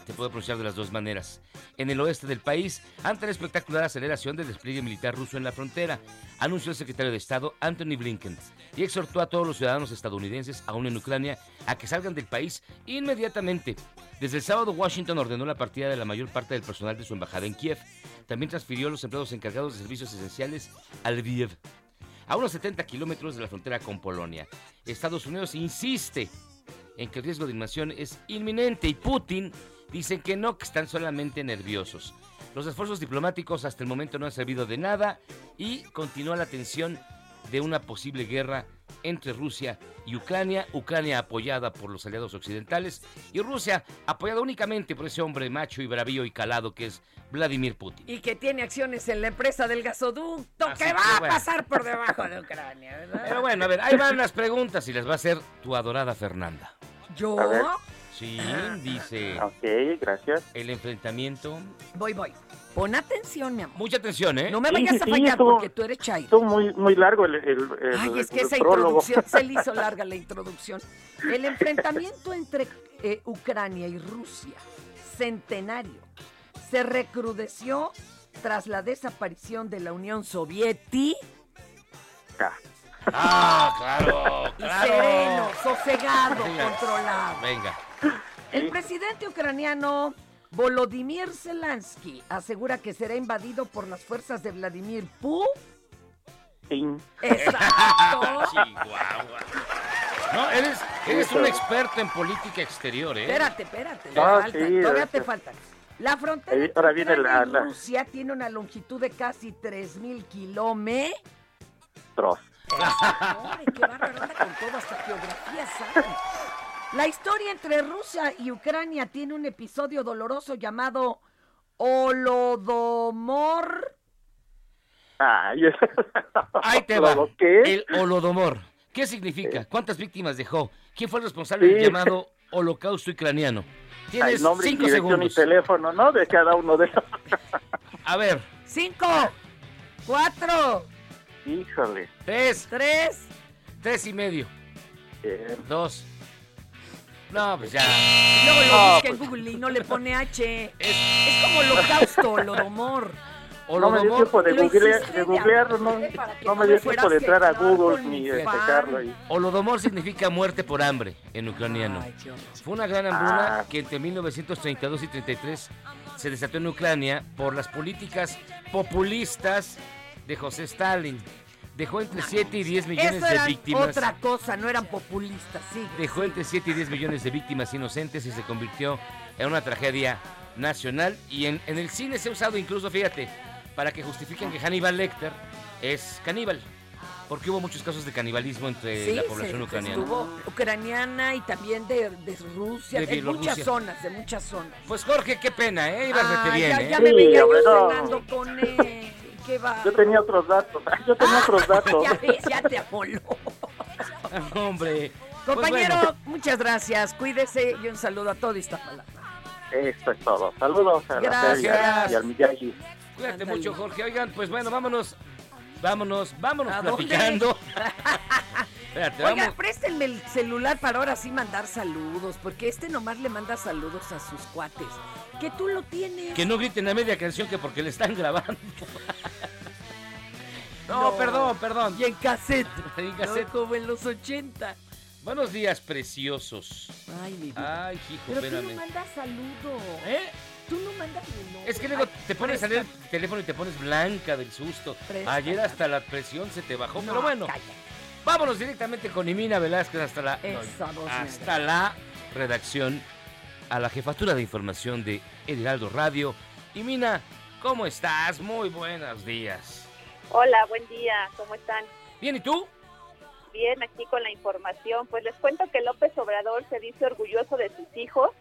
Se puede pronunciar de las dos maneras. En el oeste del país, ante la espectacular aceleración del despliegue militar ruso en la frontera, anunció el secretario de Estado Anthony Blinken y exhortó a todos los ciudadanos estadounidenses, aún en Ucrania, a que salgan del país inmediatamente. Desde el sábado, Washington ordenó la partida de la mayor parte del personal de su embajada en Kiev. También transfirió a los empleados encargados de servicios esenciales a Lviv a unos 70 kilómetros de la frontera con Polonia. Estados Unidos insiste en que el riesgo de invasión es inminente y Putin dicen que no, que están solamente nerviosos. Los esfuerzos diplomáticos hasta el momento no han servido de nada y continúa la tensión de una posible guerra entre Rusia y Ucrania, Ucrania apoyada por los aliados occidentales y Rusia apoyada únicamente por ese hombre macho y bravío y calado que es Vladimir Putin. Y que tiene acciones en la empresa del gasoducto Así que que va a pasar por debajo de Ucrania, ¿verdad? Pero bueno, a ver, ahí van las preguntas y las va a hacer tu adorada Fernanda. ¿Yo? Sí, dice. Ok, gracias. El enfrentamiento. Voy, voy. Pon atención, mi amor. Mucha atención, ¿eh? No me Sí, vayas a sí, fallar estuvo- porque tú eres Chairo. Estuvo muy, muy largo el, el, el- Ay, es que esa prólogo. introducción se le hizo larga la introducción. El enfrentamiento entre eh, Ucrania y Rusia, centenario, se recrudeció tras la desaparición de la Unión Soviética Ah, claro, y claro. sereno, sosegado, Venga. controlado. Venga. El presidente ucraniano Volodymyr Zelensky asegura que será invadido por las fuerzas de Vladimir Putin. Exacto. Chihuahua. No, eres, eres un experto en política exterior, ¿eh? Espérate, espérate, te Ah, falta, sí, todavía te que- faltan. La frontera ahora viene Ucrania la- y la- Rusia tiene una longitud de casi 3.000 kilómetros. Qué bárbaro, con todo, hasta geografía sabe. La historia entre Rusia y Ucrania tiene un episodio doloroso llamado Holodomor. Ay, Ahí te va. ¿Lo qué? El holodomor. ¿Qué significa? ¿Cuántas víctimas dejó? ¿Quién fue el responsable Sí. del llamado holocausto ucraniano? Ay, Tienes nombre, y cinco dirección segundos. y teléfono, ¿no? De cada uno de esos. A ver, Cinco, cuatro, Híjole. tres, tres. tres y medio, Bien. dos. No, pues ya. Luego lo No, busca en pues. Google y no le pone H. Es, es como holocausto, Holodomor. No me dio tiempo de googlear, de de googlear, no, me dio tiempo de entrar a Google ni de fan. checarlo ahí. Holodomor significa muerte por hambre en ucraniano. Fue una gran hambruna Ah. que entre 1932 y 33 se desató en Ucrania por las políticas populistas de José Stalin. Dejó entre 7 y 10 millones Eso de era víctimas. otra cosa, no eran populistas, sí. Dejó entre 7 y 10 millones de víctimas inocentes y se convirtió en una tragedia nacional. Y en, en el cine se ha usado incluso, fíjate, para que justifiquen que Hannibal Lecter es caníbal. Porque hubo muchos casos de canibalismo entre Sí, la población se ucraniana. estuvo ucraniana y también de, de Rusia, De de, muchas zonas, de muchas zonas. Pues Jorge, qué pena, ¿eh? Ibas Ah, bien, ya, ¿eh? ya me Sí, no. cenando con él. Qué va. Yo tenía otros datos, yo tenía otros datos. Ya ves, ya te aboló. Hombre. Pues Compañero, bueno. muchas gracias. Cuídese y un saludo a todo Iztapalapa. Esto es todo. Saludos a la Gracias. feria y al Miyagi. Cuídate mucho, Jorge. Oigan, pues bueno, vámonos. Vámonos, vámonos platicando. Espérate, Oiga, vamos. préstenme el celular para ahora sí mandar saludos, porque este nomás le manda saludos a sus cuates. Que tú lo tienes. Que no griten a media canción que porque le están grabando. no, perdón, perdón. Y en cassette. En ¿no? cassette. Como en los 80. Buenos días, preciosos. Ay, mi vida. Ay, hijo, Pero tú no espérame. mandas saludos. ¿Eh? Tú no mandas mi. Es que luego Ay, te pones a leer el teléfono y te pones blanca del susto. Ayer hasta la presión se te bajó, No, pero bueno. cállate. Vámonos directamente con Imina Velázquez hasta la hasta la redacción a la jefatura de información de El Heraldo Radio. Imina, ¿cómo estás? Muy buenos días. Hola, buen día, ¿cómo están? Bien, ¿y tú? Bien, aquí con la información. Pues les cuento que López Obrador se dice orgulloso de sus hijos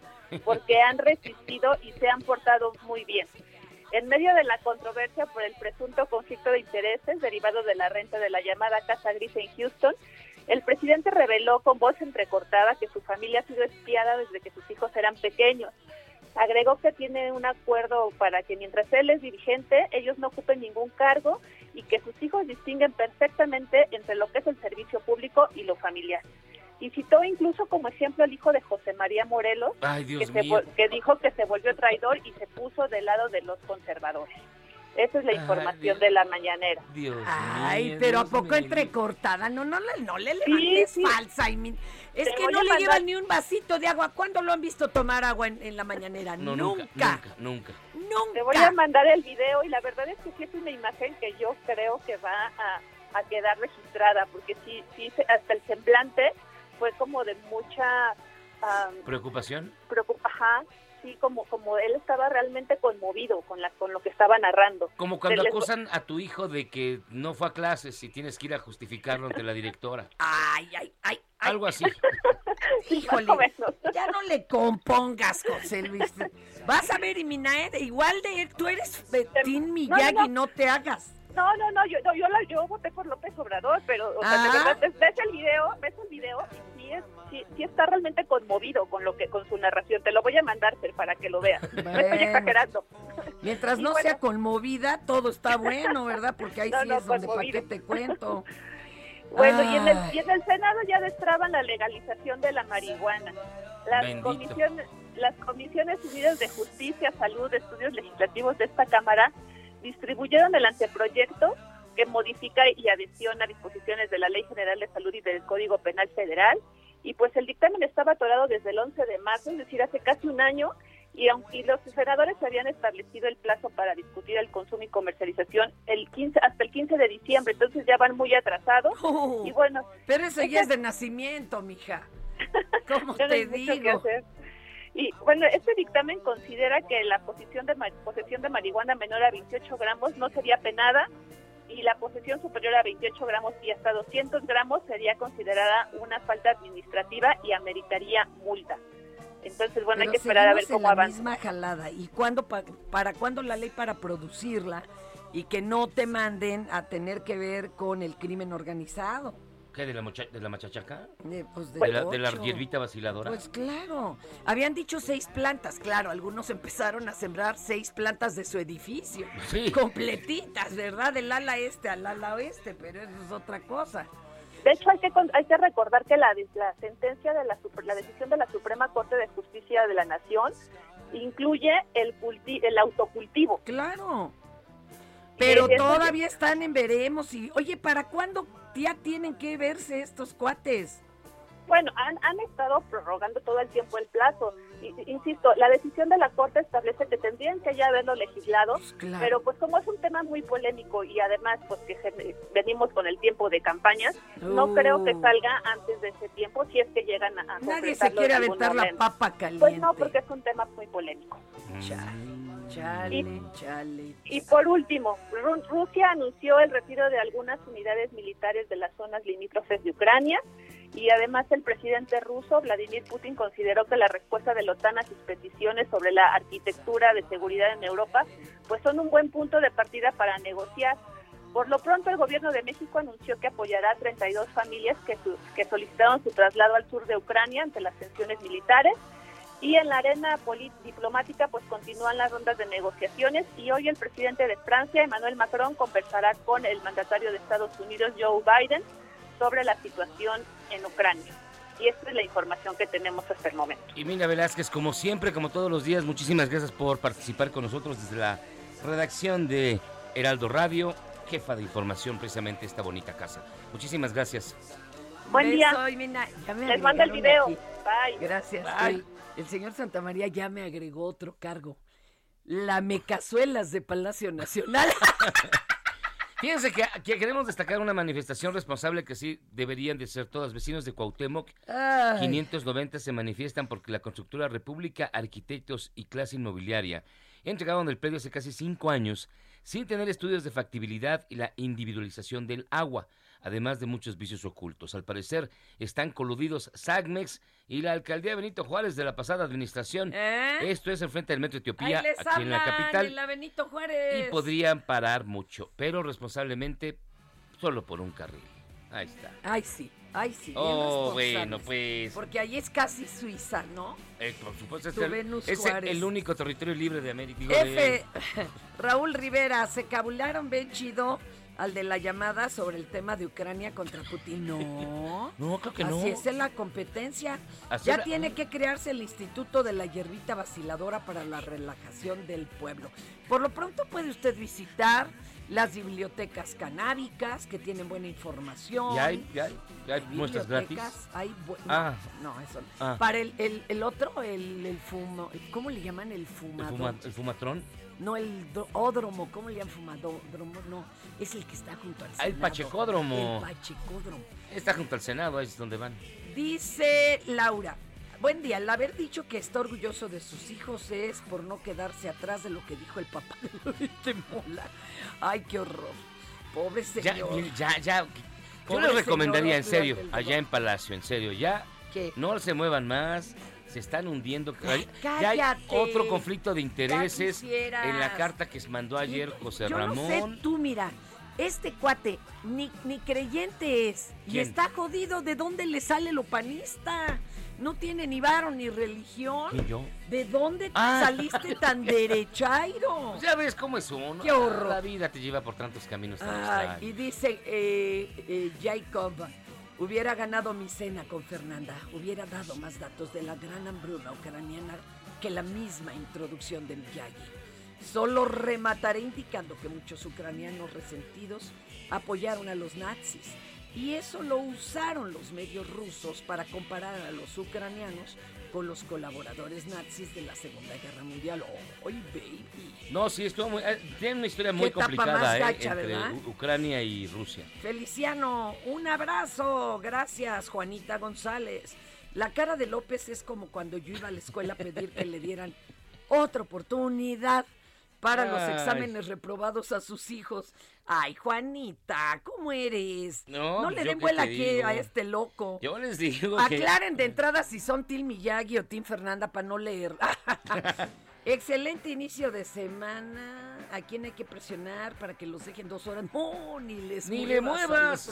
porque han resistido y se han portado muy bien. En medio de la controversia por el presunto conflicto de intereses derivado de la renta de la llamada Casa Gris en Houston, el presidente reveló con voz entrecortada que su familia ha sido espiada desde que sus hijos eran pequeños. Agregó que tiene un acuerdo para que mientras él es dirigente, ellos no ocupen ningún cargo y que sus hijos distinguen perfectamente entre lo que es el servicio público y lo familiar. Y citó incluso como ejemplo al hijo de José María Morelos, Ay, Dios que, se que dijo que se volvió traidor y se puso del lado de los conservadores. Esa es la Ay, información Dios. de la mañanera. Dios Ay, mío, pero ¿a Dios poco mío. entrecortada? No, no, le- no le Sí, levantes sí. falsa. y min- Es Te que no a le mandar- llevan ni un vasito de agua. ¿Cuándo lo han visto tomar agua en, en la mañanera? No, nunca. nunca, nunca, nunca. Te voy a mandar el video y la verdad es que sí es una imagen que yo creo que va a, a quedar registrada, porque sí, sí, hasta el semblante fue como de mucha am, ¿Preocupación? preocupa- ajá, sí, como, como él estaba realmente conmovido con, la, con lo que estaba narrando. Como cuando Se les- acusan a tu hijo de que no fue a clases y tienes que ir a justificarlo ante la directora. Ay, ay, ay. Algo así. Híjole, ya no le compongas, José Luis. Vas a ver, Iminae, igual de tú eres de Team Miyagi, no, no. te hagas. No, no, no, yo, no, yo, la, yo voté por López Obrador, pero, o sea, de Ah. verdad, ves, el video, ves el video y sí, es, sí, sí está realmente conmovido con lo que con su narración. Te lo voy a mandar, Fer, para que lo veas. No estoy exagerando. Mientras Y no bueno. sea conmovida, todo está bueno, ¿verdad? Porque ahí No, sí no, es donde para qué te cuento. Bueno, y en, el, y en el Senado ya destraban la legalización de la marihuana. Las Bendito. comisiones, las comisiones unidas de justicia, salud, estudios legislativos de esta Cámara distribuyeron el anteproyecto que modifica y adiciona disposiciones de la Ley General de Salud y del Código Penal Federal. Y pues el dictamen estaba atorado desde el 11 de marzo, es decir, hace casi un año, y, aunque y los senadores habían establecido el plazo para discutir el consumo y comercialización el 15, hasta el 15 de diciembre, entonces ya van muy atrasados. y bueno, Pero eso ya es de nacimiento, mija. ¿Cómo no te digo? Y bueno, este dictamen considera que la posesión de, posesión de marihuana menor a 28 gramos no sería penada y la posesión superior a 28 gramos y hasta 200 gramos sería considerada una falta administrativa y ameritaría multa. Entonces, bueno, hay Pero que esperar a ver seguimos en cómo la avanza. misma jalada. ¿Y cuándo pa- para cuándo la ley para producirla y que no te manden a tener que ver con el crimen organizado? ¿Qué? ¿De la, mocha- de la machachaca? Eh, pues, ¿De la, de la hierbita vaciladora? Pues claro, habían dicho seis plantas, claro, algunos empezaron a sembrar seis plantas de su edificio, Sí. completitas, ¿verdad? Del ala este al ala oeste, pero eso es otra cosa. De hecho, hay que, con- hay que recordar que la, la sentencia de la, la decisión de la Suprema Corte de Justicia de la Nación incluye el, culti- el autocultivo. Claro. Pero todavía están en veremos y, oye, ¿para cuándo ya tienen que verse estos cuates? Bueno, han, han estado prorrogando todo el tiempo el plazo. Insisto, la decisión de la Corte establece que tendrían que ya haberlo legislado, claro. pero pues como es un tema muy polémico y además pues que venimos con el tiempo de campañas, no Oh. creo que salga antes de ese tiempo si es que llegan a, Nadie se quiere aventar la papa caliente. Pues no, porque es un tema muy polémico. Chale, chale. Y por último, Ru- Rusia anunció el retiro de algunas unidades militares de las zonas limítrofes de Ucrania y además el presidente ruso, Vladimir Putin, consideró que la respuesta de la OTAN a sus peticiones sobre la arquitectura de seguridad en Europa pues son un buen punto de partida para negociar. Por lo pronto, el gobierno de México anunció que apoyará a 32 familias que, su- que solicitaron su traslado al sur de Ucrania ante las tensiones militares. Y en la arena diplomática pues continúan las rondas de negociaciones y hoy el presidente de Francia, Emmanuel Macron, conversará con el mandatario de Estados Unidos, Joe Biden, sobre la situación en Ucrania. Y esta es la información que tenemos hasta el momento. Y Mina Velázquez, como siempre, como todos los días, muchísimas gracias por participar con nosotros desde la redacción de Heraldo Radio, jefa de información precisamente de esta bonita casa. Muchísimas gracias. Buen día. y mira, ya me Les mando el video. aquí. Bye. Gracias. Bye. El, el señor Santamaría ya me agregó otro cargo. La mecazuelas de Palacio Nacional. Fíjense que, que queremos destacar una manifestación responsable que sí deberían de ser todas. Vecinos de Cuauhtémoc, Ay. 590 se manifiestan porque la constructora República, Arquitectos y Clase Inmobiliaria entregaron el predio hace casi cinco años sin tener estudios de factibilidad y la individualización del agua, además de muchos vicios ocultos. Al parecer están coludidos SAGMEX y la alcaldía Benito Juárez de la pasada administración. ¿Eh? Esto es enfrente del Metro Etiopía, aquí en la capital. en la Benito Juárez. Y podrían parar mucho, pero responsablemente solo por un carril. Ahí está. Ay, sí. Ay, sí. Oh, bueno, pues. Porque ahí es casi Suiza, ¿no? eh, por supuesto, es, el, es el- único territorio libre de América. digo, de- F. Raúl Rivera, se cabularon bien chido al de la llamada sobre el tema de Ucrania contra Putin. No. No, creo que no. Así es en la competencia. Así ya tiene que crearse el Instituto de la Hierbita Vaciladora para la relajación del pueblo. Por lo pronto puede usted visitar las bibliotecas canábicas que tienen buena información. Ya hay, ya hay, ya hay muestras gratis. Bibliotecas, Hay no, Ah. no, eso no. Ah. Para el, el, el otro, el, el fumo, ¿cómo le llaman el El, fumador? fuma- el fumatrón. No, el dro- ódromo, ¿cómo le llaman fumadódromo? No, es el que está junto al Ah, el Senado. pachecódromo. El pachecódromo. Está junto al Senado, ahí es donde van. Dice Laura, buen día, el haber dicho que está orgulloso de sus hijos es por no quedarse atrás de lo que dijo el papá de Lorete Mola. Ay, qué horror. Pobre Ya, señor. mire, ya, ya. Yo les recomendaría, en serio, allá en Palacio, en serio, ya. ¿Qué? No se muevan más. Se están hundiendo. Ay, ya hay otro conflicto de intereses en la carta que mandó ayer José Yo Ramón. no sé, tú mira, este cuate ni, ni creyente es. Y está jodido. ¿De dónde le sale lo panista? No tiene ni varo ni religión. ¿Quién, yo? ¿De dónde Ah. saliste tan derechairo? Pues ya ves cómo es uno. Qué horror. La vida te lleva por tantos caminos tan Ay, y dice eh, eh, Jacob, hubiera ganado mi cena con Fernanda, hubiera dado más datos de la gran hambruna ucraniana que la misma introducción de Miyagi. Solo remataré indicando que muchos ucranianos resentidos apoyaron a los nazis y eso lo usaron los medios rusos para comparar a los ucranianos con los colaboradores nazis de la Segunda Guerra Mundial. ¡Ay, baby! No, sí, estuvo muy. eh, tiene una historia muy complicada, más ¿eh? gacha, entre Ucrania y Rusia. Feliciano, un abrazo. Gracias, Juanita González. La cara de López es como cuando yo iba a la escuela a pedir que le dieran otra oportunidad para los exámenes reprobados a sus hijos. Ay, Juanita, ¿cómo eres? No, le yo den qué vuela aquí digo. a este loco. Yo les digo que. Aclaren de entrada si son Tim Miyagi o Tim Fernanda para no leer. Excelente inicio de semana. ¿A quién hay que presionar para que los dejen dos horas? No, ni les Ni le muevas.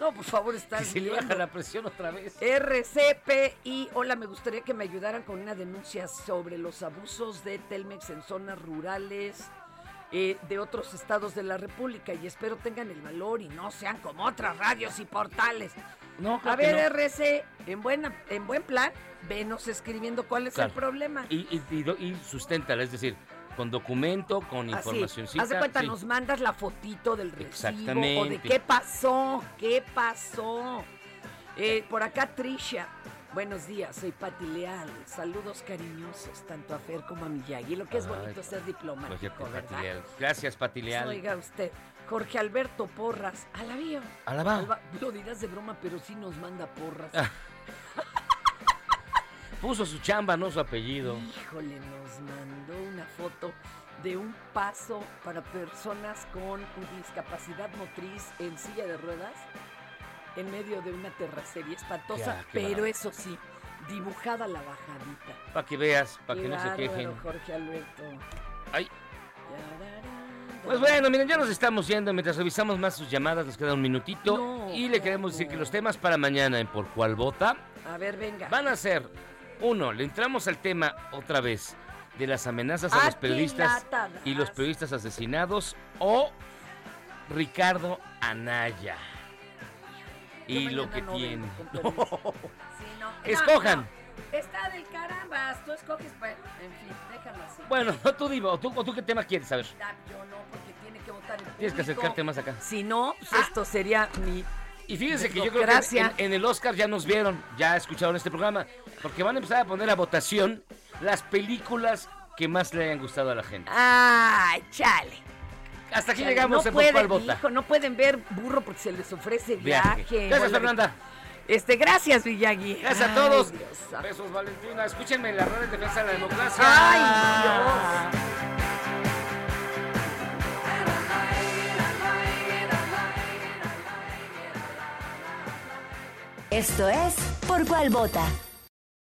No, por favor, Que estás se le baja viendo. la presión otra vez. RCPI, hola, me gustaría que me ayudaran con una denuncia sobre los abusos de Telmex en zonas rurales eh, de otros estados de la República y espero tengan el valor y no sean como otras radios y portales. No, A claro que ver, no. RC, en, buena, en buen plan, venos escribiendo cuál es Claro. el problema. Y, y, y y susténtala, es decir, con documento, con información. haz de cuenta, nos mandas la fotito del recibo o de Exactamente. qué pasó, qué pasó. Eh, por acá Trisha, buenos días, soy Pati Leal. Saludos cariñosos tanto a Fer como a Miyagi. Lo que es Ay, bonito es ser diplomático, ya, Pati. Leal. Gracias, Pati Leal. Oiga usted, Jorge Alberto Porras, alabío. Alabao. Alba- Lo dirás de broma, pero sí nos manda porras. Ah. Puso su chamba, no su apellido. Híjole, nos mandó una foto de un paso para personas con discapacidad motriz en silla de ruedas en medio de una terracería espantosa, Ya, pero eso sí, dibujada la bajadita. Para que veas, para que no se quejen. Jorge Alberto. Ay. Pues bueno, miren, ya nos estamos yendo. Mientras revisamos más sus llamadas, nos queda un minutito. No, y le queremos decir que los temas para mañana en Por Cuál Vota A ver, venga. van a ser, uno, le entramos al tema otra vez de las amenazas a Ah, los periodistas y los periodistas asesinados o Ricardo Anaya. Y lo que no tiene. Sí, no. Escojan. Está del carambas, tú escoges, bueno, en fin, déjalo así. Bueno, tú dime, ¿o tú, tú qué tema quieres saber? Ah, Yo no, porque tiene que votar el Tienes que público. acercarte más acá. Si no, pues esto sería mi Y fíjense que yo creo que en, en el Oscar ya nos vieron, ya escucharon este programa, porque van a empezar a poner a votación las películas que más le hayan gustado a la gente. Ay, chale. Hasta aquí Chale, llegamos no en pueden, Vota. hijo, no pueden ver burro porque se les ofrece Viaje. viaje. Gracias, Fernanda. Este, gracias, Villagui. Gracias a todos. Besos, Valentina. Escúchenme en la red de defensa de la democracia. Ay, Dios. Esto es Por Cuál Vota.